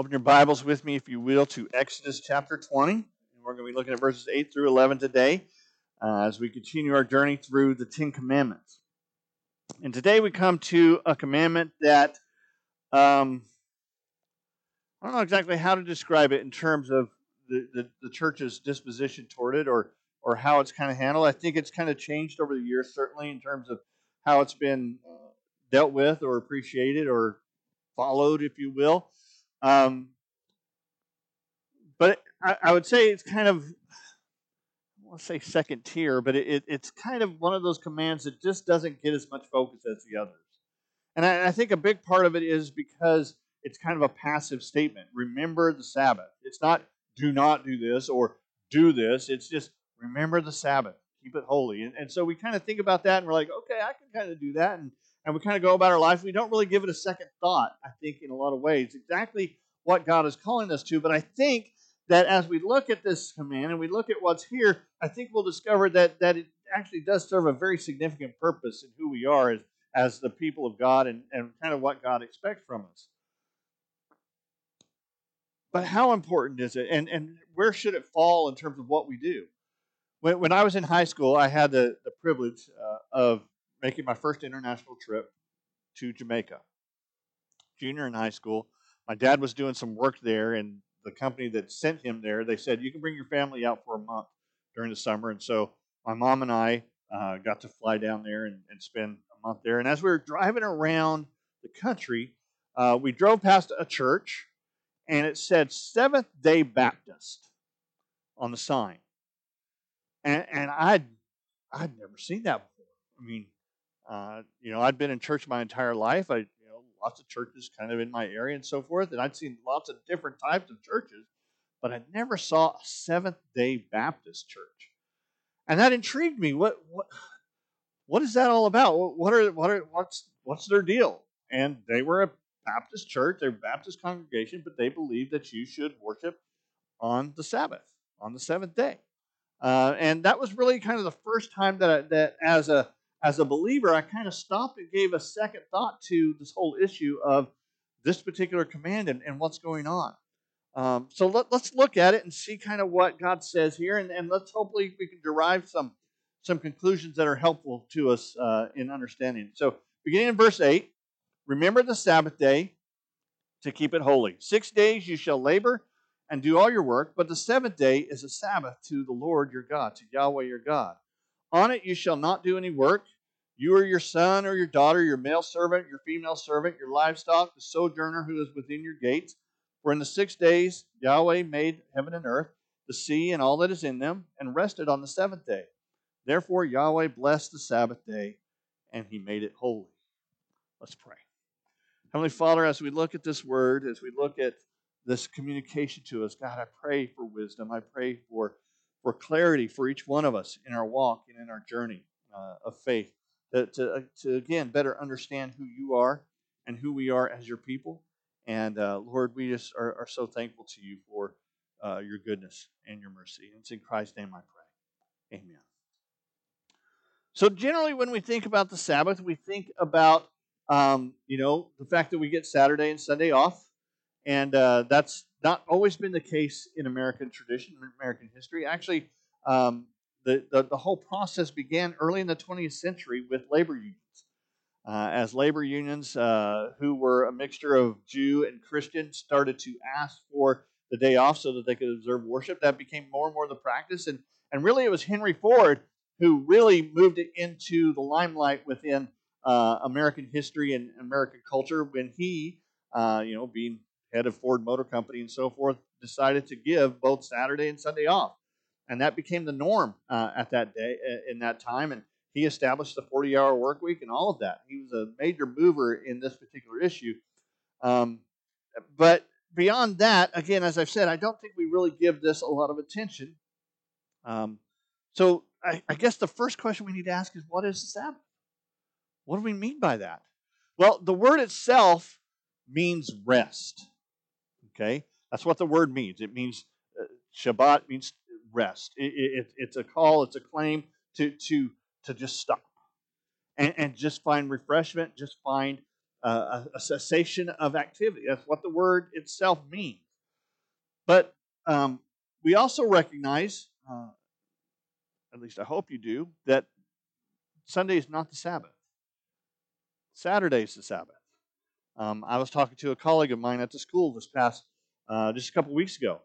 Open your Bibles with me, if you will, to Exodus chapter 20. And we're going to be looking at verses 8 through 11 today uh, as we continue our journey through the Ten Commandments. And today we come to a commandment that um, I don't know exactly how to describe it in terms of the, the, the church's disposition toward it or, or how it's kind of handled. I think it's kind of changed over the years, certainly in terms of how it's been uh, dealt with or appreciated or followed, if you will. Um, but I, I, would say it's kind of, to say second tier, but it, it, it's kind of one of those commands that just doesn't get as much focus as the others. And I, I think a big part of it is because it's kind of a passive statement. Remember the Sabbath. It's not do not do this or do this. It's just remember the Sabbath. Keep it holy. And, and so we kind of think about that and we're like, okay, I can kind of do that. And and we kind of go about our life. We don't really give it a second thought, I think, in a lot of ways, exactly what God is calling us to. But I think that as we look at this command and we look at what's here, I think we'll discover that, that it actually does serve a very significant purpose in who we are as, as the people of God and, and kind of what God expects from us. But how important is it? And, and where should it fall in terms of what we do? When, when I was in high school, I had the, the privilege uh, of making my first international trip to Jamaica. Junior in high school, my dad was doing some work there, and the company that sent him there, they said you can bring your family out for a month during the summer. And so my mom and I uh, got to fly down there and, and, spend a month there. And as we were driving around the country, uh, we drove past a church, and it said Seventh Day Baptist on the sign. And, and I'd I'd never seen that before. I mean, uh, you know, I'd been in church my entire life. I, you know, lots of churches kind of in my area and so forth, and I'd seen lots of different types of churches, but I never saw a Seventh Day Baptist church, and that intrigued me. What what what is that all about? What are what are what's what's their deal? And they were a Baptist church, they're a Baptist congregation, but they believed that you should worship on the Sabbath, on the seventh day. Uh, and that was really kind of the first time that, I, that as a as a believer, I kind of stopped and gave a second thought to this whole issue of this particular command and, and what's going on. Um, so let, us look at it and see kind of what God says here, and, and let's hopefully we can derive some some conclusions that are helpful to us uh, in understanding. So, beginning in verse eight, remember the Sabbath day to keep it holy. Six days you shall labor and do all your work, but the seventh day is a Sabbath to the Lord your God, to Yahweh your God. On it you shall not do any work, you or your son or your daughter, your male servant, your female servant, your livestock, the sojourner who is within your gates. For in the six days Yahweh made heaven and earth, the sea and all that is in them, and rested on the seventh day. Therefore Yahweh blessed the Sabbath day, and he made it holy. Let's pray. Heavenly Father, as we look at this word, as we look at this communication to us, God, I pray for wisdom. I pray for for clarity for each one of us in our walk and in our journey uh, of faith. To, to, uh, to, again, better understand who you are and who we are as your people. And uh, Lord, we just are, are, so thankful to you for uh, your goodness and your mercy. And it's in Christ's name I pray. Amen. So, generally, when we think about the Sabbath, we think about, um, you know, the fact that we get Saturday and Sunday off. And uh, that's not always been the case in American tradition, in American history. Actually, um, the, the, the, whole process began early in the 20th century with labor unions. Uh, as labor unions, uh, who were a mixture of Jew and Christian, started to ask for the day off so that they could observe worship, that became more and more the practice. And, and really, it was Henry Ford who really moved it into the limelight within uh, American history and American culture when he, uh, you know, being head of Ford Motor Company and so forth, decided to give both Saturday and Sunday off. And that became the norm uh, at that day, uh, in that time. And he established the 40 hour work week and all of that. He was a major mover in this particular issue. Um, but beyond that, again, as I've said, I don't think we really give this a lot of attention. Um, so I, I guess the first question we need to ask is what is the Sabbath? What do we mean by that? Well, the word itself means rest. Okay? That's what the word means. It means uh, Shabbat means rest. It, it, it's a call, it's a claim to, to, to just stop and, and just find refreshment, just find uh, a, cessation of activity. That's what the word itself means. But um, we also recognize, uh, at least I hope you do, that Sunday is not the Sabbath. Saturday is the Sabbath. Um, I was talking to a colleague of mine at the school this past, uh, just a couple weeks ago,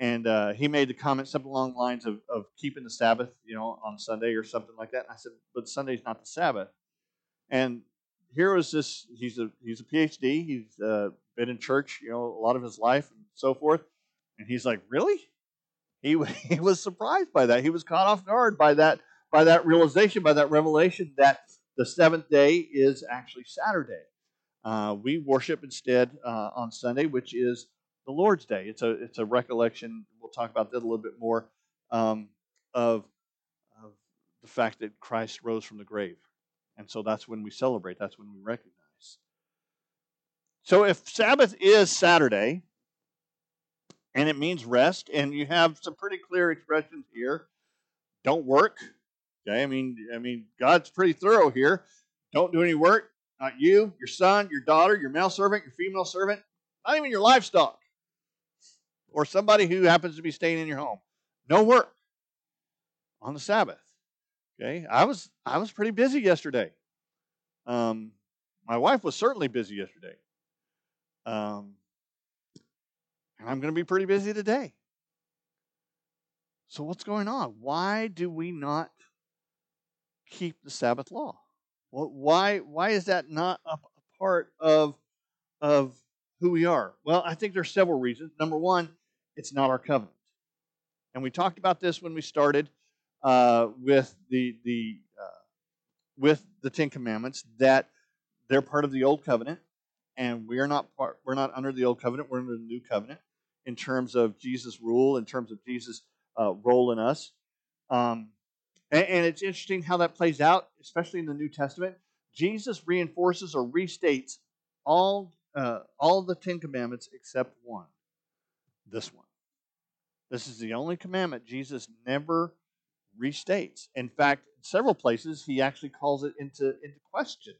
and uh, he made the comment something along the lines of, of keeping the Sabbath, you know, on Sunday or something like that. And I said, but Sunday's not the Sabbath. And here was this. He's a he's a PhD. He's uh, been in church, you know, a lot of his life and so forth. And he's like, really? He he was surprised by that. He was caught off guard by that by that realization, by that revelation that the seventh day is actually Saturday. Uh, we worship instead uh, on Sunday, which is the Lord's Day. It's a it's a recollection. We'll talk about that a little bit more um, of of the fact that Christ rose from the grave. And so that's when we celebrate, that's when we recognize. So if Sabbath is Saturday, and it means rest, and you have some pretty clear expressions here. Don't work. Okay, I mean, I mean, God's pretty thorough here. Don't do any work. Not you, your son, your daughter, your male servant, your female servant, not even your livestock, or somebody who happens to be staying in your home. No work on the Sabbath. Okay, I was I was pretty busy yesterday. Um, my wife was certainly busy yesterday. Um, and I'm going to be pretty busy today. So what's going on? Why do we not keep the Sabbath law? Well, why why is that not a part of of who we are? Well, I think there's several reasons. Number one, it's not our covenant, and we talked about this when we started uh, with the the uh, with the Ten Commandments that they're part of the old covenant, and we are not part. We're not under the old covenant. We're under the new covenant in terms of Jesus' rule, in terms of Jesus' uh, role in us. Um, and, and it's interesting how that plays out, especially in the New Testament. Jesus reinforces or restates all uh, all the Ten Commandments except one. This one. This is the only commandment Jesus never restates. In fact, in several places, he actually calls it into, into question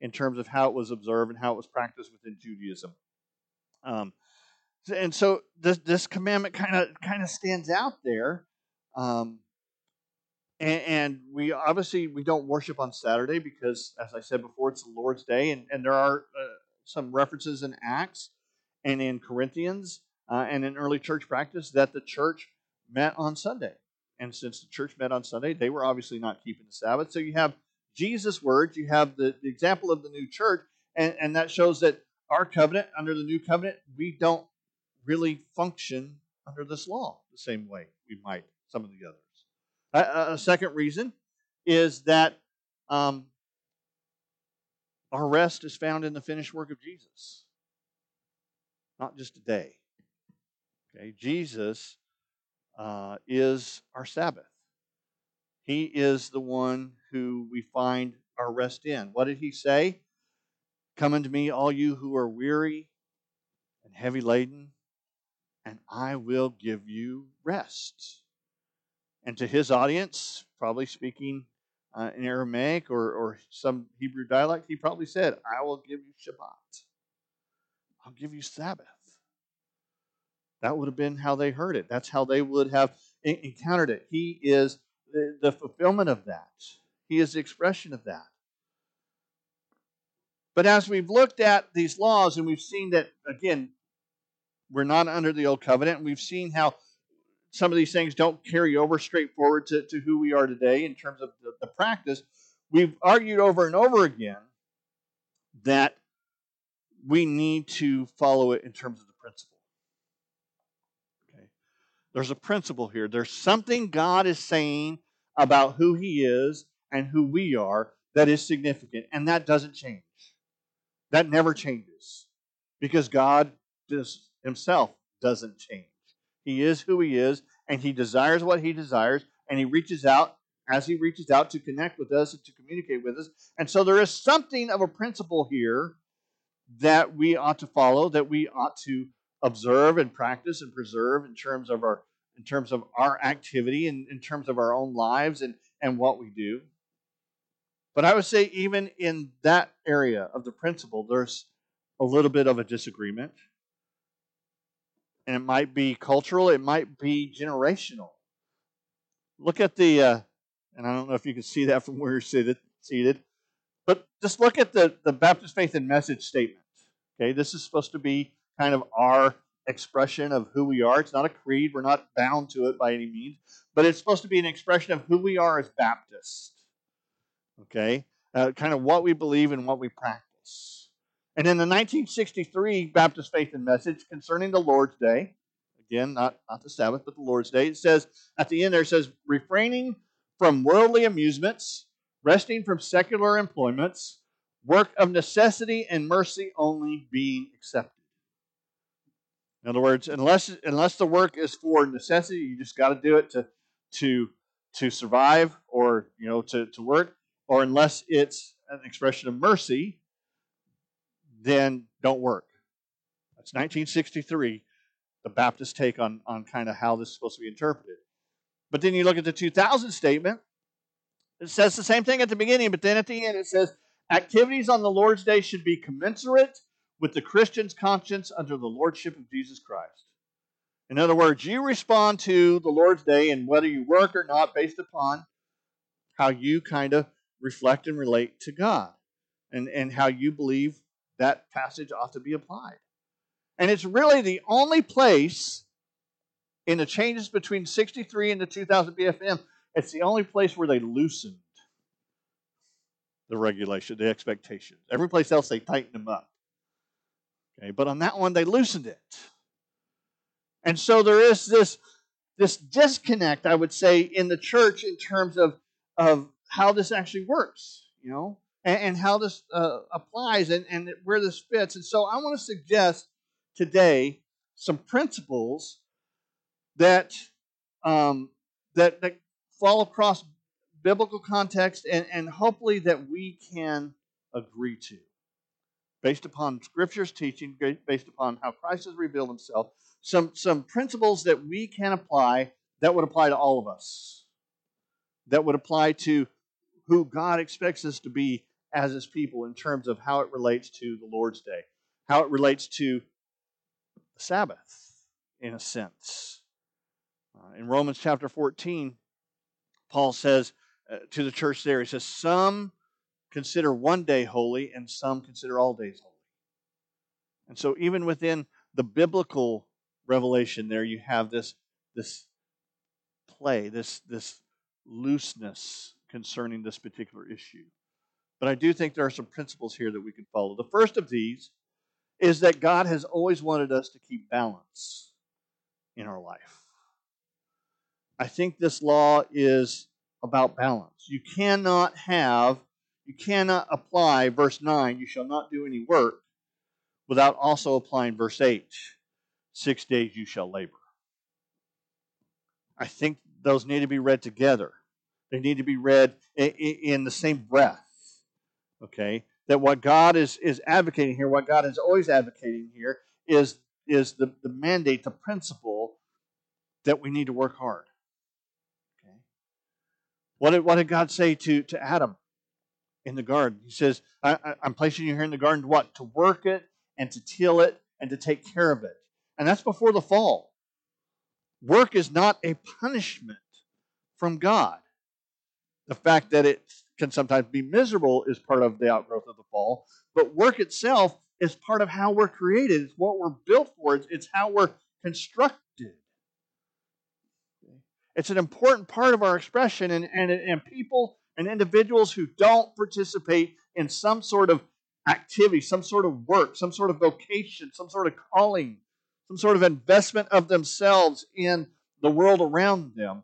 in terms of how it was observed and how it was practiced within Judaism. Um, and so this, this commandment kind of kind of stands out there. Um, and, and, we obviously we don't worship on Saturday because, as I said before, it's the Lord's Day, and, and there are uh, some references in Acts and in Corinthians uh, and in early church practice that the church met on Sunday. And since the church met on Sunday, they were obviously not keeping the Sabbath. So you have Jesus' words, you have the, the example of the new church, and, and that shows that our covenant, under the new covenant, we don't really function under this law the same way we might some of the others. A, a second reason is that um, our rest is found in the finished work of Jesus, not just a day. Okay, Jesus uh, is our Sabbath. He is the one who we find our rest in. What did he say? Come unto me, all you who are weary and heavy laden, and I will give you rest. And to his audience, probably speaking uh, in Aramaic or, or some Hebrew dialect, he probably said, I will give you Shabbat. I'll give you Sabbath. That would have been how they heard it. That's how they would have encountered it. He is the, fulfillment of that, He is the expression of that. But as we've looked at these laws and we've seen that, again, we're not under the old covenant, we've seen how some of these things don't carry over straightforward to, to who we are today in terms of the, the practice, we've argued over and over again that we need to follow it in terms of the principle. There's a principle here. There's something God is saying about who He is and who we are that is significant, and that doesn't change. That never changes because God does, Himself doesn't change. He is who He is, and He desires what He desires, and He reaches out as He reaches out to connect with us and to communicate with us. And so there is something of a principle here that we ought to follow, that we ought to observe and practice and preserve in terms of our in terms of our activity and in terms of our own lives and, and what we do. But I would say, even in that area of the principle, there's a little bit of a disagreement. And it might be cultural, it might be generational. Look at the, uh, and I don't know if you can see that from where you're seated, seated but just look at the, the Baptist Faith and Message statement. Okay, this is supposed to be kind of our expression of who we are. It's not a creed, we're not bound to it by any means, but it's supposed to be an expression of who we are as Baptists. Okay, uh, kind of what we believe and what we practice. And in the 1963 Baptist Faith and Message concerning the Lord's Day, again, not, not the Sabbath, but the Lord's Day, it says at the end there, it says, refraining from worldly amusements, resting from secular employments, work of necessity and mercy only being accepted. In other words, unless unless the work is for necessity, you just got to do it to to to survive or you know to, to work, or unless it's an expression of mercy, then don't work. That's 1963, the Baptist take on, on kind of how this is supposed to be interpreted. But then you look at the 2000 statement, it says the same thing at the beginning, but then at the end it says, activities on the Lord's Day should be commensurate with the Christian's conscience under the lordship of Jesus Christ. In other words, you respond to the Lord's Day and whether you work or not based upon how you kind of reflect and relate to God and, and how you believe that passage ought to be applied. And it's really the only place in the changes between 63 and the 2000 BFM, it's the only place where they loosened the regulation, the expectations. Every place else they tightened them up. Okay, but on that one they loosened it. And so there is this this disconnect, I would say, in the church in terms of of how this actually works, you know, and, and how this uh, applies and, and where this fits. And so I want to suggest today some principles that um, that that fall across biblical context and, and hopefully that we can agree to based upon scripture's teaching based upon how christ has revealed himself some some principles that we can apply that would apply to all of us that would apply to who god expects us to be as his people in terms of how it relates to the lord's day how it relates to the sabbath in a sense uh, in romans chapter 14 paul says uh, to the church there. He says, Some consider one day holy, and some consider all days holy. And so, even within the biblical revelation, there you have this, this play, this, this looseness concerning this particular issue. But I do think there are some principles here that we can follow. The first of these is that God has always wanted us to keep balance in our life. I think this law is about balance. You cannot have, you cannot apply verse 9, you shall not do any work, without also applying verse 8, six days you shall labor. I think those need to be read together. They need to be read in the same breath. Okay? That what God is, is advocating here, what God is always advocating here, is, is the, the mandate, the principle that we need to work hard. Okay? What did, what did God say to, to Adam in the garden? He says, I, am placing you here in the garden to what? To work it and to till it and to take care of it. And that's before the fall. Work is not a punishment from God. The fact that it can sometimes be miserable is part of the outgrowth of the fall, but work itself is part of how we're created. It's what we're built for, it's, how we're constructed. It's an important part of our expression, and, and, and people and individuals who don't participate in some sort of activity, some sort of work, some sort of vocation, some sort of calling, some sort of investment of themselves in the world around them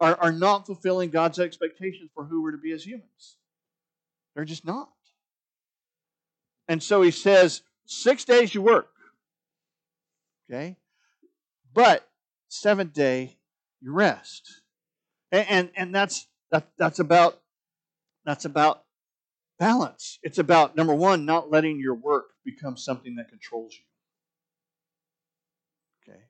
are, are not fulfilling God's expectations for who we're to be as humans. They're just not. And so he says, six days you work. Okay? But seventh day you rest. And, and, and that's, that, that's about that's about balance. It's about number one, not letting your work become something that controls you. Okay,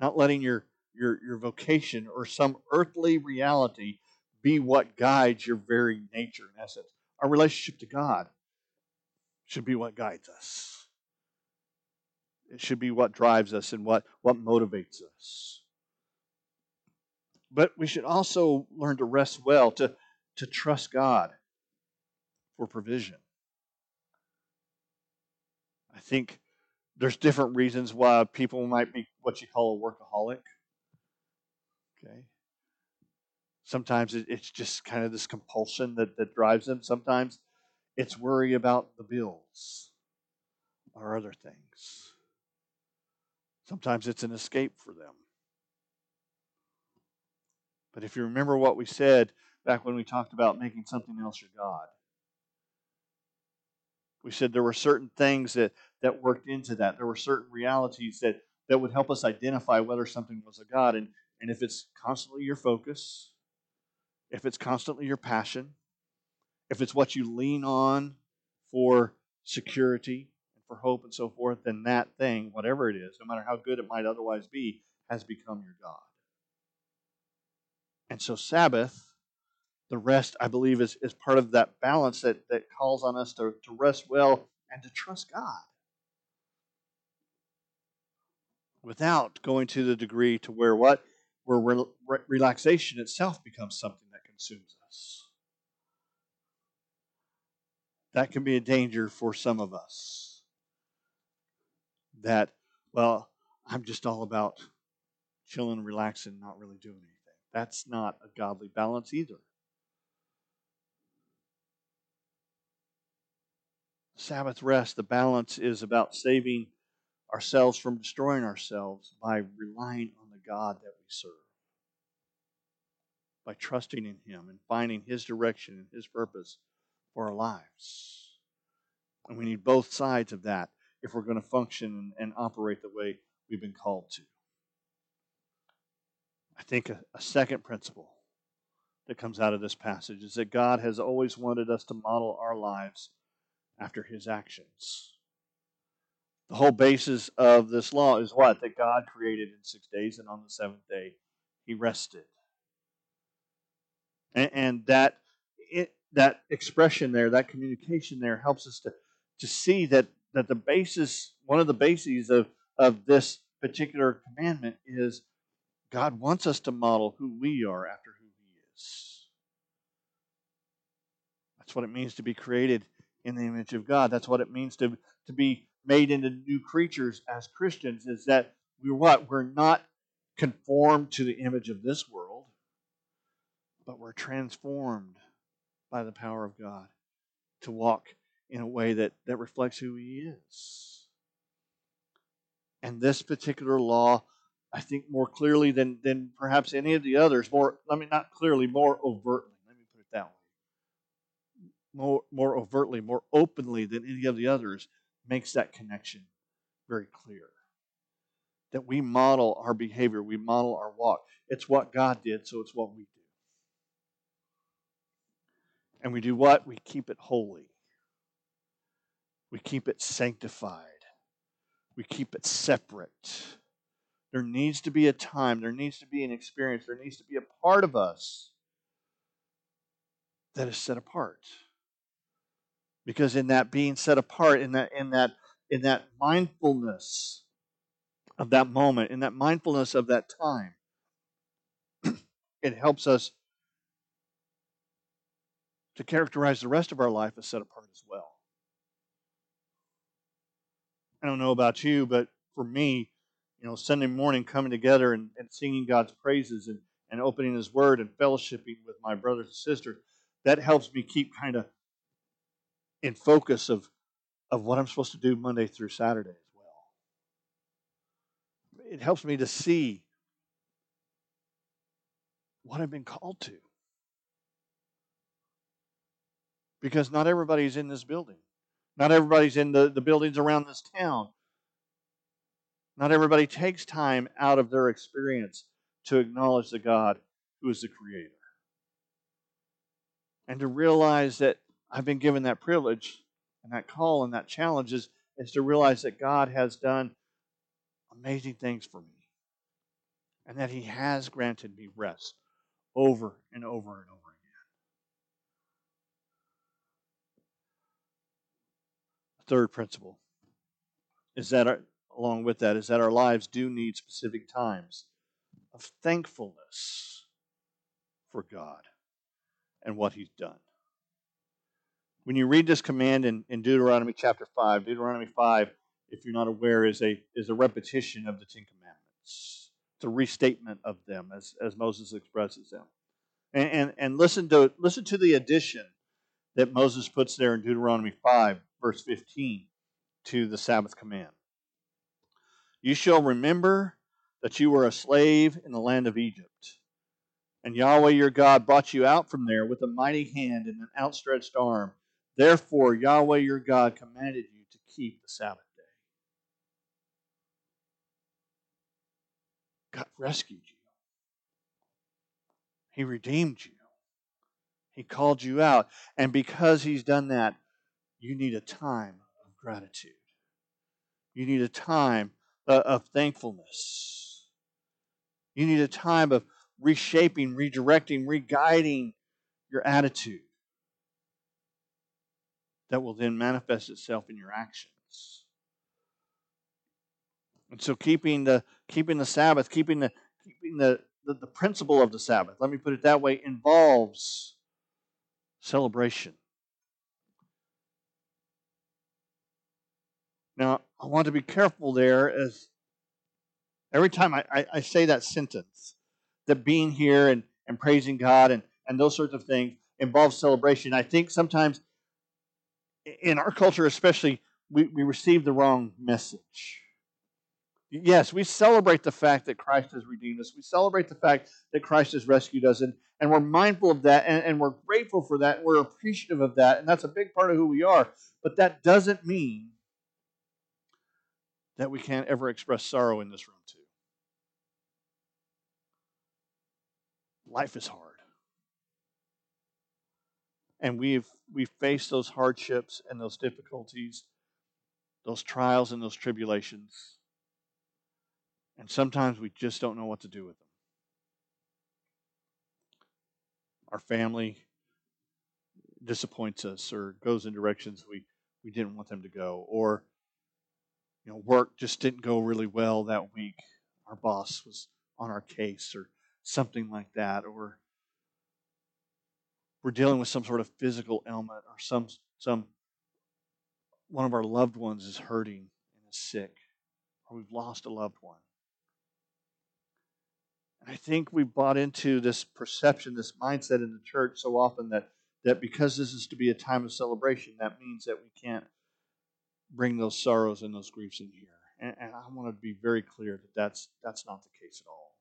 not letting your your your vocation or some earthly reality be what guides your very nature in essence. Our relationship to God should be what guides us. It should be what drives us and what, what motivates us. But we should also learn to rest well, to, to trust God for provision. I think there's different reasons why people might be what you call a workaholic. Okay. Sometimes it's just kind of this compulsion that, that drives them. Sometimes it's worry about the bills or other things. Sometimes it's an escape for them. But if you remember what we said back when we talked about making something else your God, we said there were certain things that, that worked into that. There were certain realities that, that would help us identify whether something was a God. And, and if it's constantly your focus, if it's constantly your passion, if it's what you lean on for security and for hope and so forth, then that thing, whatever it is, no matter how good it might otherwise be, has become your God. And so, Sabbath, the rest, I believe, is, is part of that balance that, that calls on us to, to rest well and to trust God without going to the degree to where what? Where re- relaxation itself becomes something that consumes us. That can be a danger for some of us. That, well, I'm just all about chilling, relaxing, not really doing anything. That's not a godly balance either. Sabbath rest, the balance is about saving ourselves from destroying ourselves by relying on the God that we serve by trusting in Him and finding His direction and His purpose for our lives. And we need both sides of that if we're going to function and, operate the way we've been called to. I think a, a second principle that comes out of this passage is that God has always wanted us to model our lives after His actions. The whole basis of this law is what? That God created in six days, and on the seventh day, He rested and, and that it, that expression there, that communication there, helps us to to see that that the basis, one of the bases of of this particular commandment is God wants us to model who we are after who He is. That's what it means to be created in the image of God. That's what it means to, to be made into new creatures as Christians, is that we're what? We're not conformed to the image of this world but we're transformed by the power of God to walk in a way that, that reflects who He is. And this particular law, I think more clearly than, than perhaps any of the others, more, I mean, not clearly, more overtly, let me put it that way. More, more overtly, more openly than any of the others, makes that connection very clear. That we model our behavior, we model our walk. It's what God did, so it's what we do. And we do what? We keep it holy. We keep it sanctified. We keep it separate. There needs to be a time, there needs to be an experience, there needs to be a part of us that is set apart. Because in that being set apart, in that in that in that mindfulness of that moment, in that mindfulness of that time, it helps us to characterize the rest of our life as set apart as well. I don't know about you, but for me, you know, Sunday morning coming together and, and singing God's praises and, and opening His Word and fellowshipping with my brothers and sisters, that helps me keep kind of in focus of, of what I'm supposed to do Monday through Saturday as well. It helps me to see what I've been called to because not everybody's in this building. Not everybody's in the, the buildings around this town. Not everybody takes time out of their experience to acknowledge the God who is the Creator. And to realize that I've been given that privilege and that call and that challenge is, is to realize that God has done amazing things for me. And that He has granted me rest over and over and over. again. Third principle is that, our, along with that, is that our lives do need specific times of thankfulness for God and what He's done. When you read this command in, in Deuteronomy chapter 5, Deuteronomy 5, if you're not aware, is a, is a repetition of the Ten Commandments. It's a restatement of them as, as Moses expresses them. And, and, and listen, to, listen to the addition that Moses puts there in Deuteronomy 5, verse 15, to the Sabbath command. You shall remember that you were a slave in the land of Egypt. And Yahweh your God brought you out from there with a mighty hand and an outstretched arm. Therefore, Yahweh your God commanded you to keep the Sabbath day. God rescued you, He redeemed you, He called you out. And because He's done that, you need a time of gratitude. You need a time uh, of thankfulness. You need a time of reshaping, redirecting, re-guiding your attitude that will then manifest itself in your actions. And so keeping the keeping the Sabbath, keeping the keeping the, the, the principle of the Sabbath, let me put it that way, involves celebration. Now, I want to be careful there as every time I, I, I, say that sentence, that being here and, and praising God and, and those sorts of things involves celebration. I think sometimes in our culture, especially, we, we receive the wrong message. Yes, we celebrate the fact that Christ has redeemed us. We celebrate the fact that Christ has rescued us, and, and we're mindful of that, and, and we're grateful for that, and we're appreciative of that, and that's a big part of who we are. But that doesn't mean that we can't ever express sorrow in this room, too. Life is hard. And we've we've faced those hardships and those difficulties, those trials and those tribulations. And sometimes we just don't know what to do with them. Our family disappoints us or goes in directions we, we didn't want them to go. Or you know, work just didn't go really well that week. Our boss was on our case or something like that, or we're dealing with some sort of physical ailment or some some one of our loved ones is hurting and is sick, or we've lost a loved one. And I think we bought into this perception, this mindset in the church so often that that because this is to be a time of celebration, that means that we can't bring those sorrows and those griefs in here. And, and I want to be very clear that that's, that's not the case at all.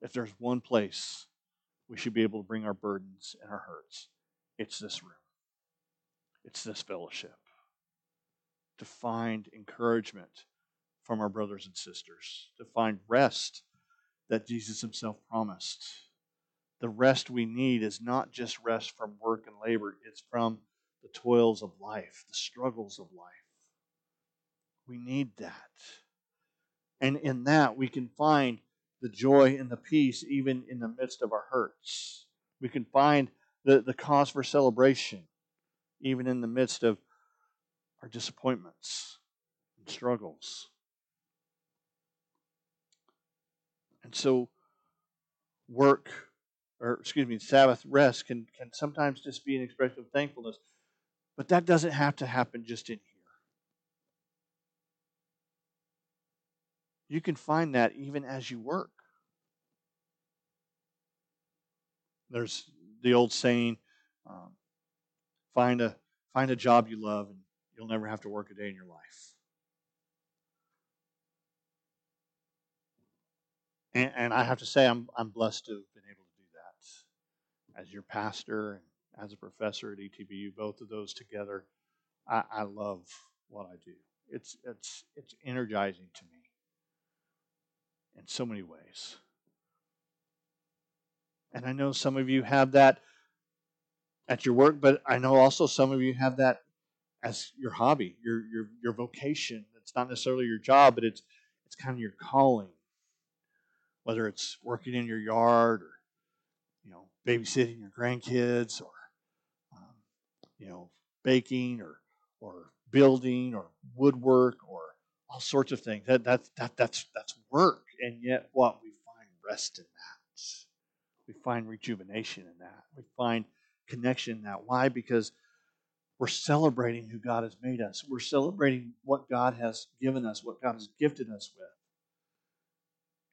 If there's one place we should be able to bring our burdens and our hurts, it's this room, it's this fellowship. To find encouragement from our brothers and sisters, to find rest that Jesus Himself promised. The rest we need is not just rest from work and labor, it's from the toils of life, the struggles of life. We need that. And in that, we can find the joy and the peace even in the midst of our hurts. We can find the, the cause for celebration even in the midst of our disappointments and struggles. And so, work, or excuse me, Sabbath rest can, can sometimes just be an expression of thankfulness. But that doesn't have to happen just in You can find that even as you work. There's the old saying, um, find a find a job you love and you'll never have to work a day in your life. And, and I have to say, I'm I'm blessed to have been able to do that as your pastor and as a professor at ETBU, both of those together, I, I love what I do. It's it's it's energizing to me in so many ways. And I know some of you have that at your work, but I know also some of you have that as your hobby, your your your vocation. It's not necessarily your job, but it's it's kind of your calling. Whether it's working in your yard or you know babysitting your grandkids or um, you know, baking or or building or woodwork or all sorts of things. That, that, that, that's, that's work. And yet, what? We find rest in that. We find rejuvenation in that. We find connection in that. Why? Because we're celebrating who God has made us. We're celebrating what God has given us, what God has gifted us with.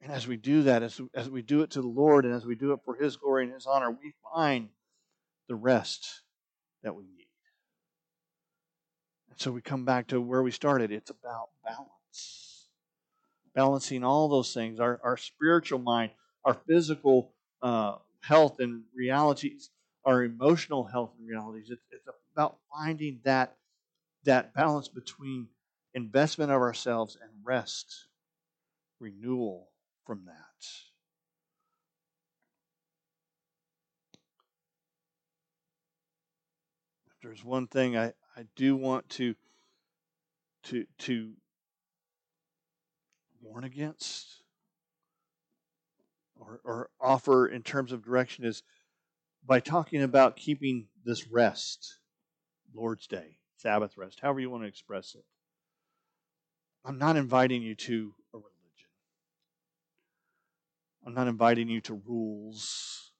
And as we do that, as, as we do it to the Lord and as we do it for His glory and His honor, we find the rest that we need. And so we come back to where we started. It's about balance. Balancing all those things our, our spiritual mind, our physical uh, health and realities, our emotional health and realities. It's, it's about finding that, that balance between investment of ourselves and rest, renewal from that. If there's one thing I, I do want to to to warn against or, or offer in terms of direction is by talking about keeping this rest, Lord's Day, Sabbath rest, however you want to express it. I'm not inviting you to a religion. I'm not inviting you to rules.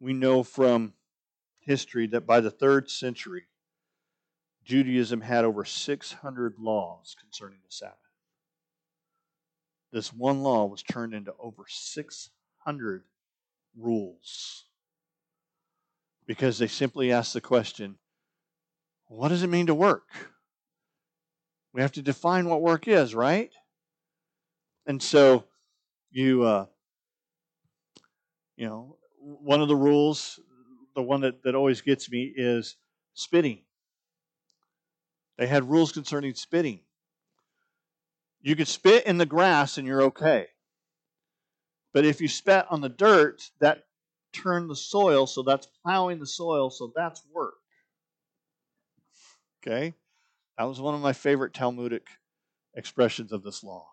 We know from history that by the third century, Judaism had over 600 laws concerning the Sabbath. This one law was turned into over 600 rules because they simply asked the question what does it mean to work? We have to define what work is, right? And so you, uh, you know, one of the rules, the one that, that always gets me is spitting. They had rules concerning spitting. You could spit in the grass and you're okay. But if you spat on the dirt, that turned the soil, so that's plowing the soil, so that's work. Okay? That was one of my favorite Talmudic expressions of this law.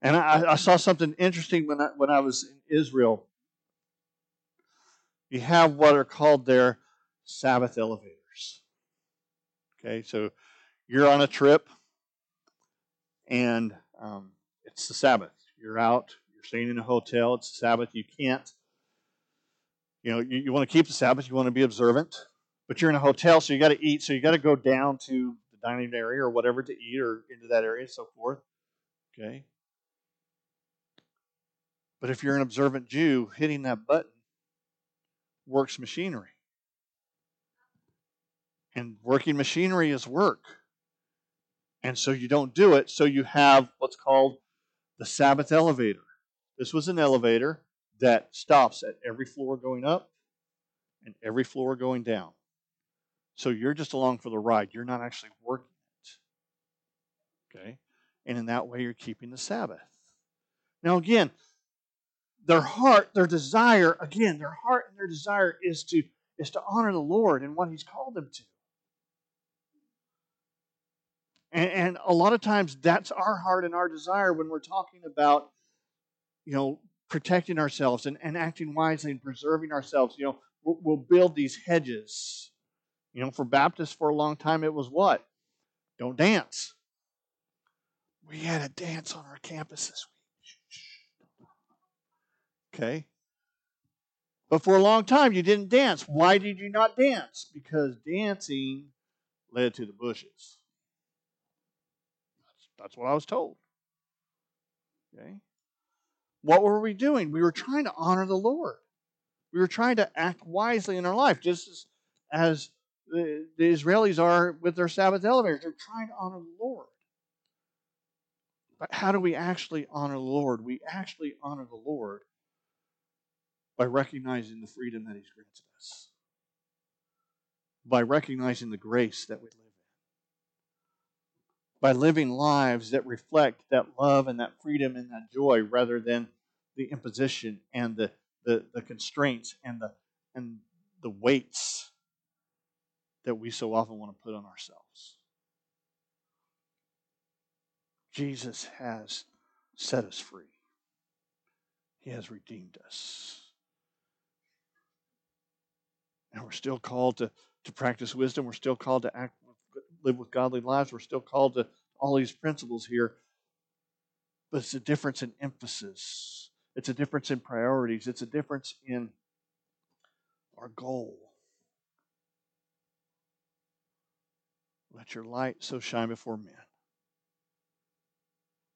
And I, I saw something interesting when I, when I was in Israel. You have what are called their Sabbath elevators. Okay, so you're on a trip, and um, it's the Sabbath. You're out, you're staying in a hotel, it's the Sabbath. You can't, you know, you, you want to keep the Sabbath, you want to be observant, but you're in a hotel, so you got to eat, so you got to go down to the dining area or whatever to eat or into that area and so forth. Okay? But if you're an observant Jew, hitting that button works machinery. And working machinery is work. And so you don't do it, so you have what's called the Sabbath elevator. This was an elevator that stops at every floor going up and every floor going down. So you're just along for the ride. You're not actually working it. Okay? And in that way, you're keeping the Sabbath. Now, again, their heart, their desire, again, their heart and their desire is to, is to honor the Lord and what He's called them to. And, and a lot of times that's our heart and our desire when we're talking about, you know, protecting ourselves and, and acting wisely and preserving ourselves. You know, we'll, we'll build these hedges. You know, for Baptists for a long time, it was what? Don't dance. We had a dance on our campus this week. Okay? But for a long time, you didn't dance. Why did you not dance? Because dancing led to the bushes. That's, what I was told. Okay? What were we doing? We were trying to honor the Lord. We were trying to act wisely in our life, just as, as the, the Israelis are with their Sabbath elevators. They're trying to honor the Lord. But how do we actually honor the Lord? We actually honor the Lord by recognizing the freedom that He's granted us, by recognizing the grace that we live by living lives that reflect that love and that freedom and that joy rather than the imposition and the, the, the constraints and the, and the weights that we so often want to put on ourselves. Jesus has set us free. He has redeemed us. And we're still called to, to practice wisdom. We're still called to act, live with godly lives. We're still called to all these principles here. But it's a difference in emphasis. It's a difference in priorities. It's a difference in our goal. Let your light so shine before men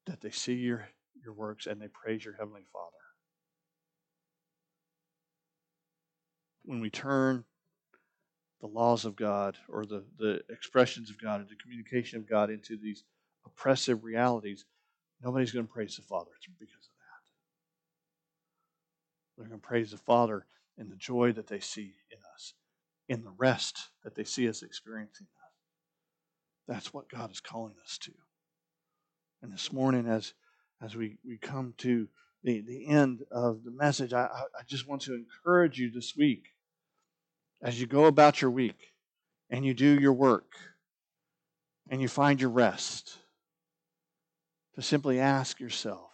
that they see your, your works and they praise your Heavenly Father. When we turn the laws of God or the, the expressions of God and the communication of God into these oppressive realities, nobody's going to praise the Father. Because of that. They're going to praise the Father in the joy that they see in us, in the rest that they see us experiencing. That's what God is calling us to. And this morning, as as we, we come to the, the end of the message, I, I just want to encourage you this week as you go about your week and you do your work and you find your rest to simply ask yourself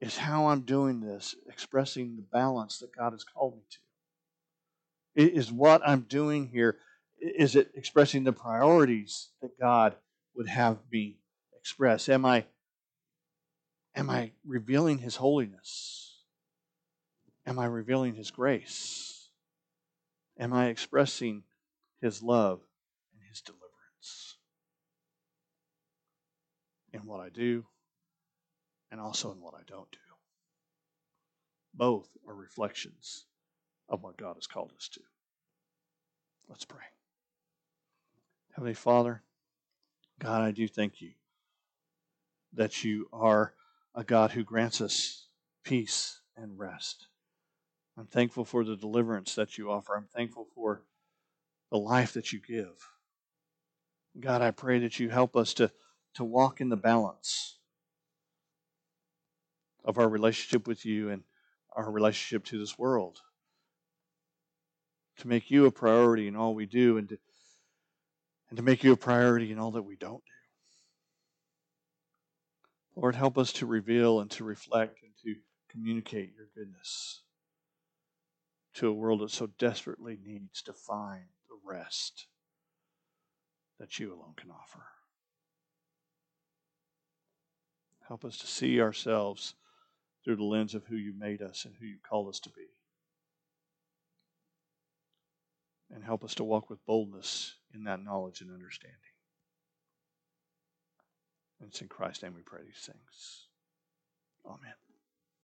is how I'm doing this expressing the balance that God has called me to? Is what I'm doing here, is it expressing the priorities that God would have me express? Am I am I revealing his holiness? Am I revealing his grace? Am I expressing his love and his deliverance in what I do and also in what I don't do? Both are reflections of what God has called us to. Let's pray. Heavenly Father, God, I do thank you that you are a God who grants us peace and rest. I'm thankful for the deliverance that you offer. I'm thankful for the life that you give. God, I pray that you help us to, to walk in the balance of our relationship with you and our relationship to this world. To make you a priority in all we do and to, and to make you a priority in all that we don't do. Lord, help us to reveal and to reflect and to communicate your goodness to a world that so desperately needs to find the rest that you alone can offer. Help us to see ourselves through the lens of who you made us and who you called us to be. And help us to walk with boldness in that knowledge and understanding. And it's in Christ's name we pray these things. Amen.